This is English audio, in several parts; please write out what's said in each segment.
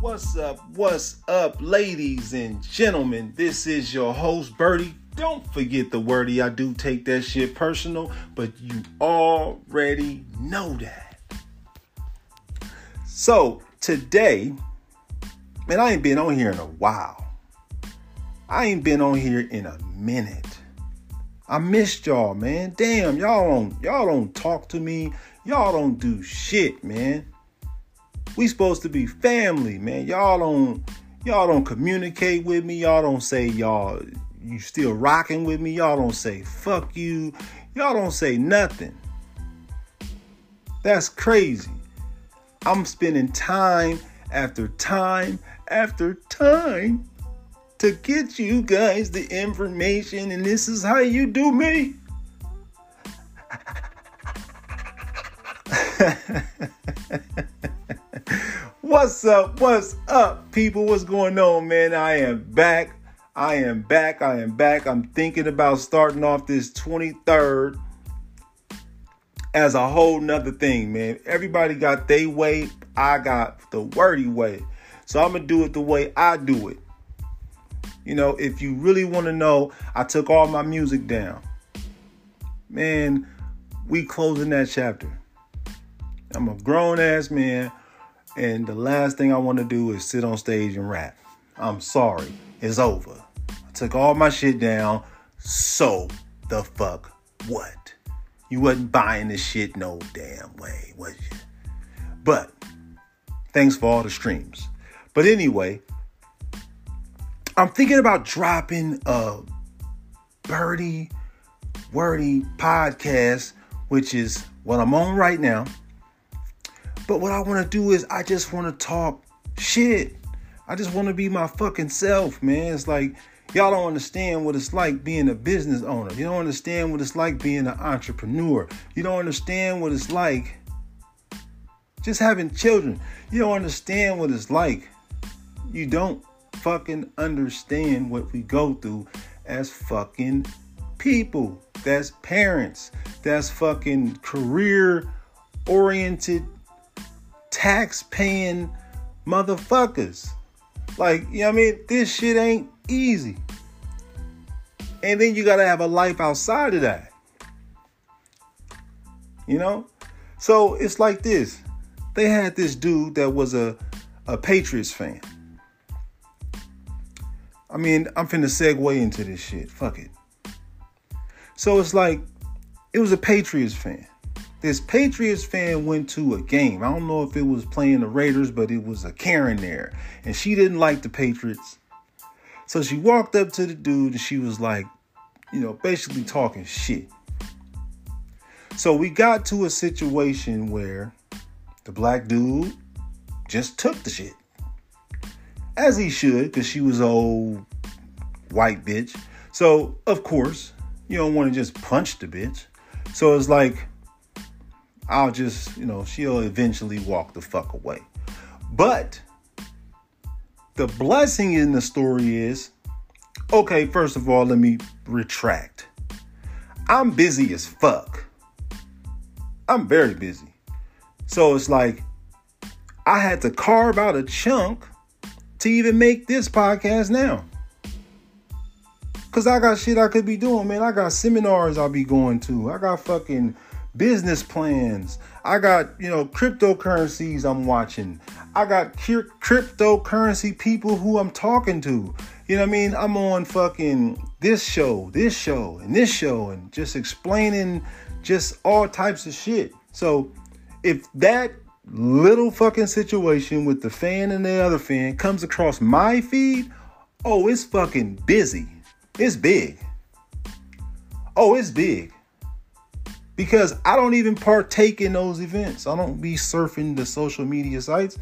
What's up? What's up, ladies and gentlemen? This is your host, Berty. Don't forget the Werty. I do take that shit personal, but you already know that. So, today, man, I ain't been on here in a while. I ain't been on here in a minute. I missed y'all, man. Damn, y'all don't y'all don't talk to me. Y'all don't do shit, man. We supposed to be family, man. Y'all don't y'all don't communicate with me. Y'all don't say y'all you still rocking with me. Y'all don't say fuck you. Y'all don't say nothing. That's crazy. I'm spending time after time after time to get you guys the information, and this is how you do me. What's up? What's up, people? What's going on, man? I am back. I am back. I am back. I'm thinking about starting off this 23rd as a whole nother thing, man. Everybody got their way. I got the Werty way. So I'm going to do it the way I do it. You know, if you really want to know, I took all my music down. Man, we closing that chapter. I'm a grown ass man, and the last thing I want to do is sit on stage and rap. I'm sorry, it's over. I took all my shit down. So the fuck what? You wasn't buying this shit no damn way, was you? But thanks for all the streams. But anyway, I'm thinking about dropping a Berty Werty podcast, which is what I'm on right now. But what I want to do is I just want to talk shit. I just want to be my fucking self, man. It's like y'all don't understand what it's like being a business owner. You don't understand what it's like being an entrepreneur. You don't understand what it's like just having children. You don't understand what it's like. You don't fucking understand what we go through as fucking people. That's parents. That's fucking career oriented tax paying motherfuckers. Like, you know what I mean? This shit ain't easy. And then you gotta have a life outside of that. You know? So it's like this. They had this dude that was a, a Patriots fan. I mean, I'm finna segue into this shit. Fuck it. So it's like, it was a Patriots fan this Patriots fan went to a game. I don't know if it was playing the Raiders, but it was a Karen there. And she didn't like the Patriots. So she walked up to the dude and she was like, you know, basically talking shit. So we got to a situation where the black dude just took the shit. As he should, because she was old white bitch. So, of course, you don't want to just punch the bitch. So it's like, I'll just, you know, she'll eventually walk the fuck away. But the blessing in the story is okay, first of all, let me retract. I'm busy as fuck. I'm very busy. So it's like I had to carve out a chunk to even make this podcast now. Cause I got shit I could be doing, man. I got seminars I'll be going to. I got fucking business plans. I got, you know, cryptocurrencies I'm watching. I got cryptocurrency people who I'm talking to. You know what I mean? I'm on fucking this show, this show, and this show, and just explaining just all types of shit. So if that little fucking situation with the fan and the other fan comes across my feed, oh, it's fucking busy. It's big. Oh, it's big because I don't even partake in those events. I don't be surfing the social media sites.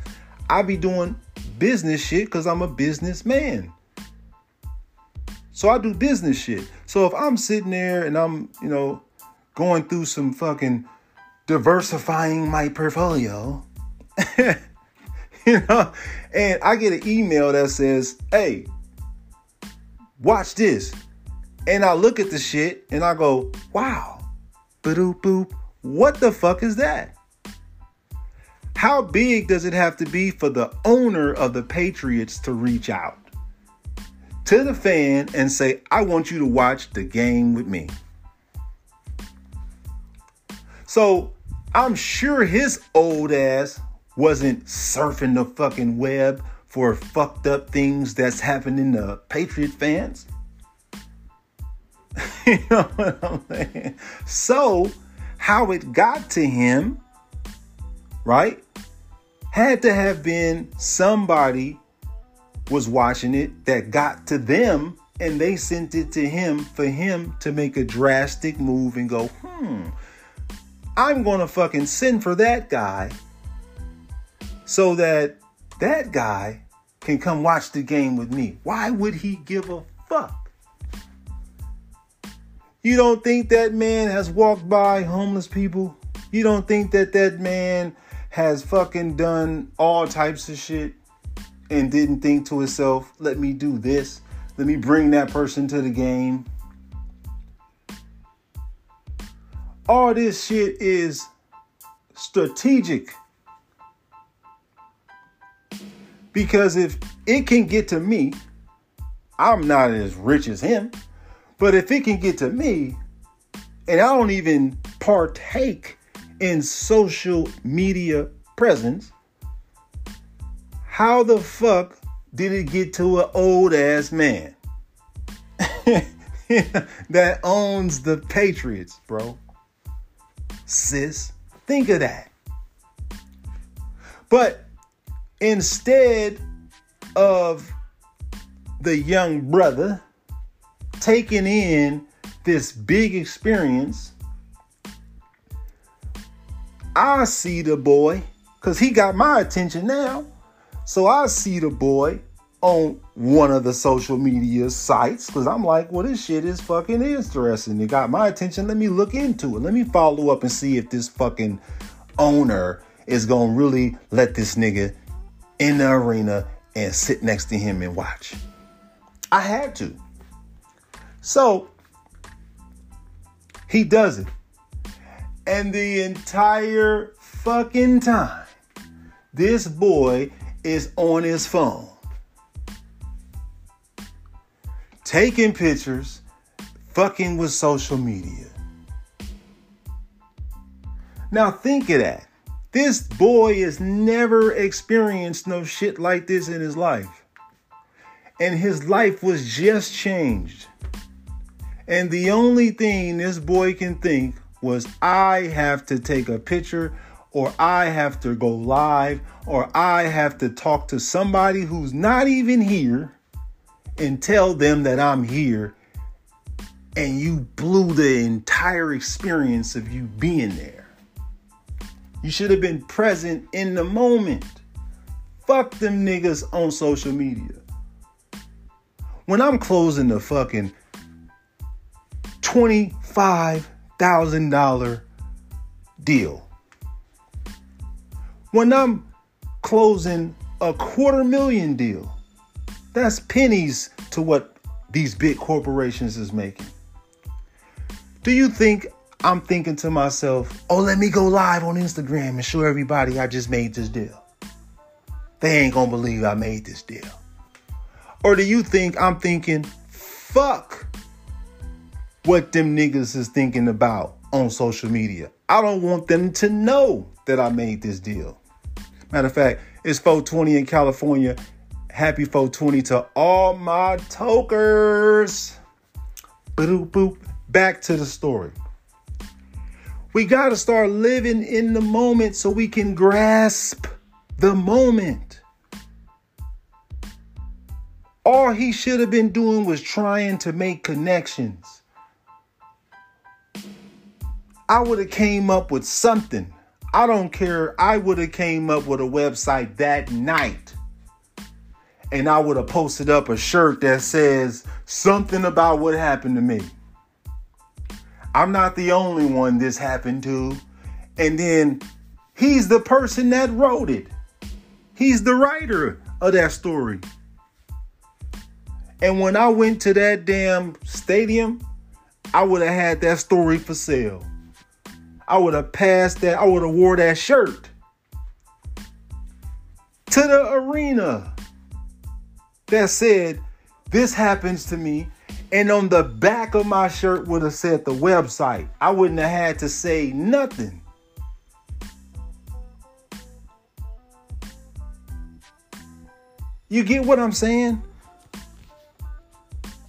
I be doing business shit because I'm a businessman. So I do business shit. So if I'm sitting there and I'm, you know, going through some fucking diversifying my portfolio, you know, and I get an email that says, hey, watch this. And I look at the shit and I go, wow, boop boop. What the fuck is that? How big does it have to be for the owner of the Patriots to reach out to the fan and say, I want you to watch the game with me? So I'm sure his old ass wasn't surfing the fucking web for fucked up things that's happening to Patriot fans. know what I'm saying? So, how it got to him, right, had to have been somebody was watching it that got to them and they sent it to him for him to make a drastic move and go, hmm, I'm going to fucking send for that guy so that that guy can come watch the game with me. Why would he give a fuck? You don't think that man has walked by homeless people? You don't think that that man has fucking done all types of shit and didn't think to himself, let me do this, let me bring that person to the game? all this shit is strategic. Because if it can get to me, I'm not as rich as him. But if it can get to me, and I don't even partake in social media presence, how the fuck did it get to an old ass man that owns the Patriots, bro? sis. Think of that. But instead of the young brother taking in this big experience, I see the boy, because he got my attention now. So I see the boy on one of the social media sites because I'm like, well, this shit is fucking interesting. It got my attention. Let me look into it. Let me follow up and see if this fucking owner is gonna really let this nigga in the arena and sit next to him and watch. I had to. So he does it. And the entire fucking time, this boy is on his phone taking pictures, fucking with social media. Now think of that. This boy has never experienced no shit like this in his life. And his life was just changed. And the only thing this boy can think was, I have to take a picture, or I have to go live, or I have to talk to somebody who's not even here and tell them that I'm here and you blew the entire experience of you being there. You should have been present in the moment. Fuck them niggas on social media. When I'm closing the fucking $25,000 deal, when I'm closing a quarter million deal, that's pennies to what these big corporations is making. Do you think I'm thinking to myself, oh, let me go live on Instagram and show everybody I just made this deal? They ain't gonna believe I made this deal. Or do you think I'm thinking, fuck what them niggas is thinking about on social media? I don't want them to know that I made this deal. Matter of fact, it's 420 in California Happy 420 to all my tokers. Boop, boop. Back to the story. We got to start living in the moment so we can grasp the moment. All he should have been doing was trying to make connections. I would have came up with something. I don't care. I would have came up with a website that night and I would have posted up a shirt that says something about what happened to me. I'm not the only one this happened to. And then he's the person that wrote it. He's the writer of that story. And when I went to that damn stadium, I would have had that story for sale. I would have passed that, I would have wore that shirt. to the arena that said, This happens to me. And on the back of my shirt would have said the website. I wouldn't have had to say nothing. You get what I'm saying?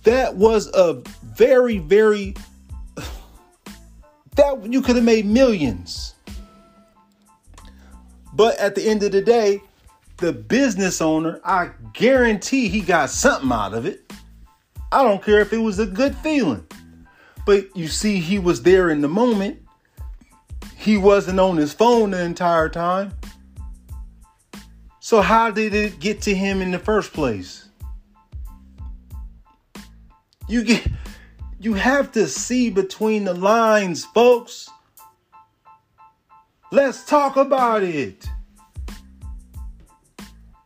That was a very, very that you could have made millions. But at the end of the day, the business owner, I guarantee he got something out of it. I don't care if it was a good feeling. But you see, he was there in the moment. He wasn't on his phone the entire time. So, how did it get to him in the first place? You get you have to see between the lines, folks. Let's talk about it.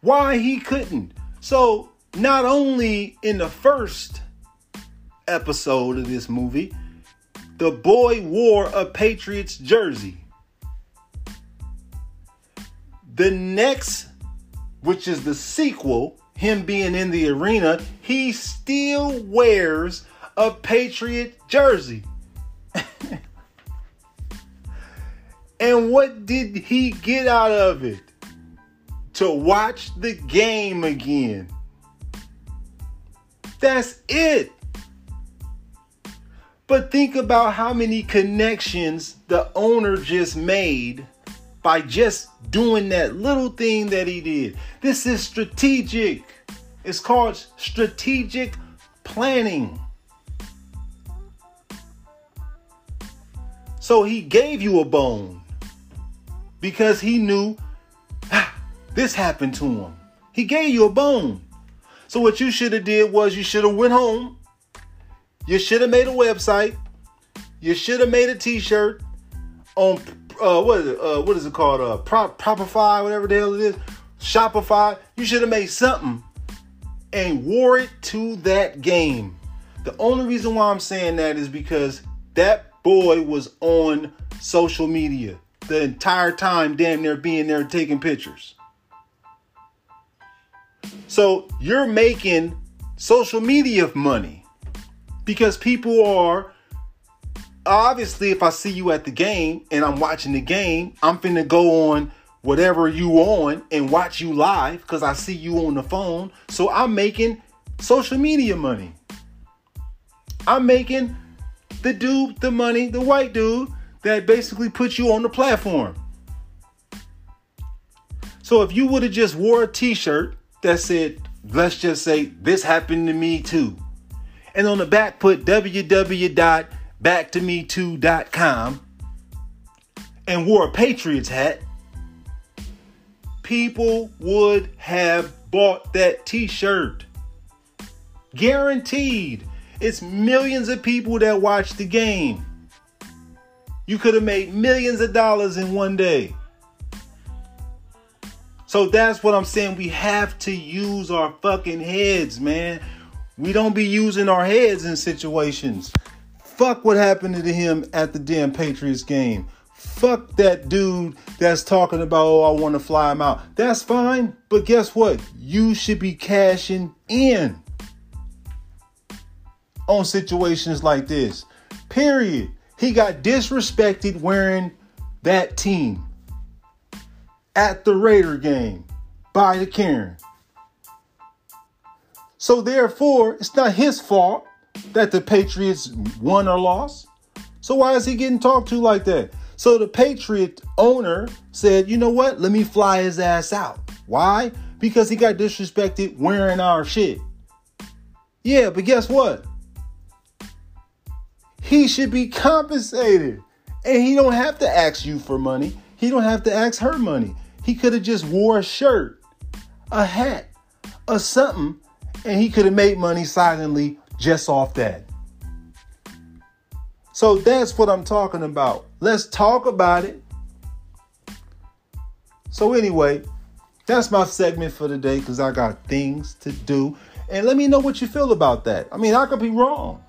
Why he couldn't. So, not only in the first episode of this movie, the boy wore a Patriots jersey. The next, which is the sequel, him being in the arena, he still wears a Patriot jersey. and what did he get out of it? To watch the game again. That's it. But think about how many connections the owner just made by just doing that little thing that he did. This is strategic. It's called strategic planning. So he gave you a bone because he knew ah, this happened to him. He gave you a bone. So what you should have did was you should have went home. You should have made a website. You should have made a T-shirt on uh, what is it? Uh, what is it called? Uh, Prop Propify, whatever the hell it is. Shopify. You should have made something and wore it to that game. The only reason why I'm saying that is because that boy was on social media the entire time, damn near being there taking pictures. So you're making social media money because people are obviously if I see you at the game and I'm watching the game, I'm finna go on whatever you on and watch you live because I see you on the phone. So I'm making social media money. I'm making the dude, the money, the white dude that basically put you on the platform. So if you would have just wore a t-shirt that said, let's just say, this happened to me too. And on the back put www.backtometoo.com and wore a Patriots hat, people would have bought that t-shirt. Guaranteed. It's millions of people that watch the game. You could have made millions of dollars in one day. So that's what I'm saying. We have to use our fucking heads, man. We don't be using our heads in situations. Fuck what happened to him at the damn Patriots game. Fuck that dude that's talking about, oh, I want to fly him out. That's fine. But guess what? You should be cashing in on situations like this. Period. He got disrespected wearing that team at the Raider game by the Karen. So therefore, it's not his fault that the Patriots won or lost. So why is he getting talked to like that? So the Patriot owner said, you know what? Let me fly his ass out. Why? Because he got disrespected wearing our shit. Yeah, but guess what? He should be compensated. And he don't have to ask you for money. He don't have to ask her money. He could have just wore a shirt, a hat, or something, and he could have made money silently just off that. So that's what I'm talking about. Let's talk about it. So anyway, that's my segment for today because I got things to do. And let me know what you feel about that. I mean, I could be wrong.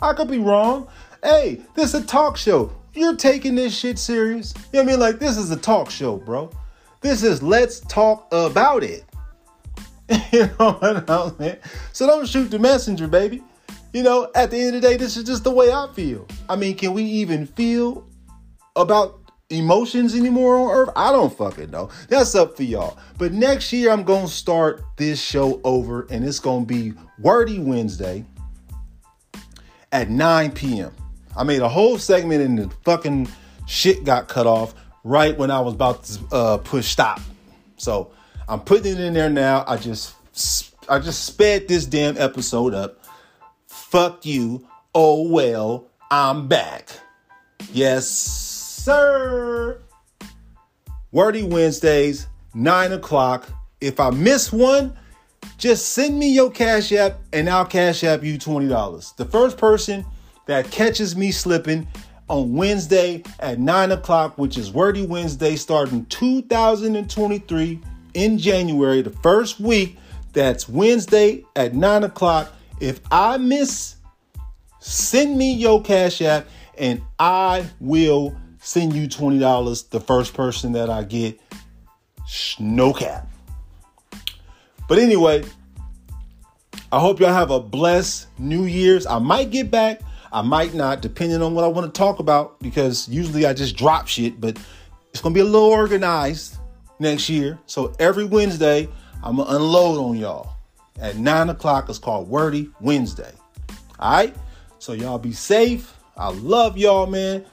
I could be wrong. Hey, this is a talk show. You're taking this shit serious. You know what I mean? Like, this is a talk show, bro. This is let's talk about it. you know what I mean? So don't shoot the messenger, baby. You know, at the end of the day, this is just the way I feel. I mean, can we even feel about emotions anymore on earth? I don't fucking know. That's up for y'all. But next year, I'm going to start this show over, and it's going to be Werty Wednesday at 9 p.m. I made a whole segment, and the fucking shit got cut off right when I was about to uh, push stop. So I'm putting it in there now. I just I just sped this damn episode up. Fuck you. Oh well, I'm back. Yes, sir. Werty Wednesdays, 9 o'clock. If I miss one, just send me your Cash App and I'll Cash App you $20. The first person that catches me slipping on Wednesday at 9 o'clock, which is Werty Wednesday, starting 2023 in January, the first week. That's Wednesday at 9 o'clock. If I miss, send me your Cash App and I will send you $20. The first person that I get, no cap. But anyway, I hope y'all have a blessed New Year's. I might get back I might not, depending on what I want to talk about, because usually I just drop shit, but it's to be a little organized next year. So every Wednesday, I'm to unload on y'all. At 9 o'clock, it's called Werty Wednesday. All right? So y'all be safe. I love y'all, man.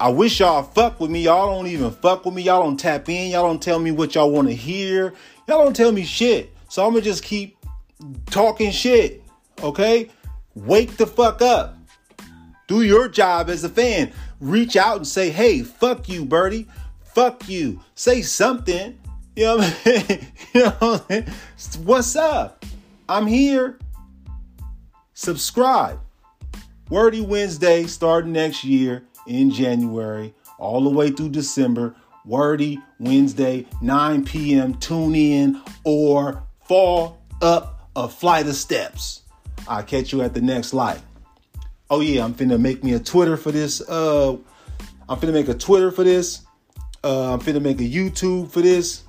I wish y'all fuck with me. Y'all don't even fuck with me. Y'all don't tap in. Y'all don't tell me what y'all want to hear. Y'all don't tell me shit. So I'm to just keep talking shit. Okay? Wake the fuck up. Do your job as a fan. Reach out and say, hey, fuck you, Berty. Fuck you. Say something. You know what I mean? you know what I mean? What's up? I'm here. Subscribe. Werty Wednesday starting next year in January, all the way through December. Werty Wednesday, 9 p.m. Tune in or fall up a flight of steps. I'll catch you at the next light. Oh yeah, I'm finna make me a Twitter for this. Uh, I'm finna make a Twitter for this. Uh, I'm finna make a YouTube for this,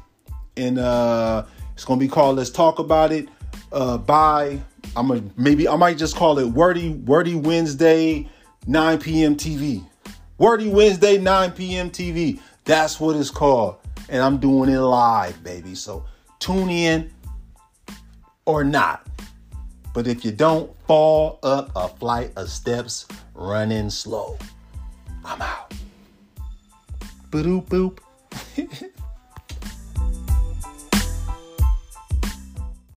and uh, it's gonna be called "Let's Talk About It." Uh, by I'm gonna maybe I might just call it Werty Werty Wednesday 9 p.m. TV. Werty Wednesday 9 p.m. TV. That's what it's called, and I'm doing it live, baby. So tune in or not. But if you don't fall up a flight of steps running slow, I'm out. Boop boop.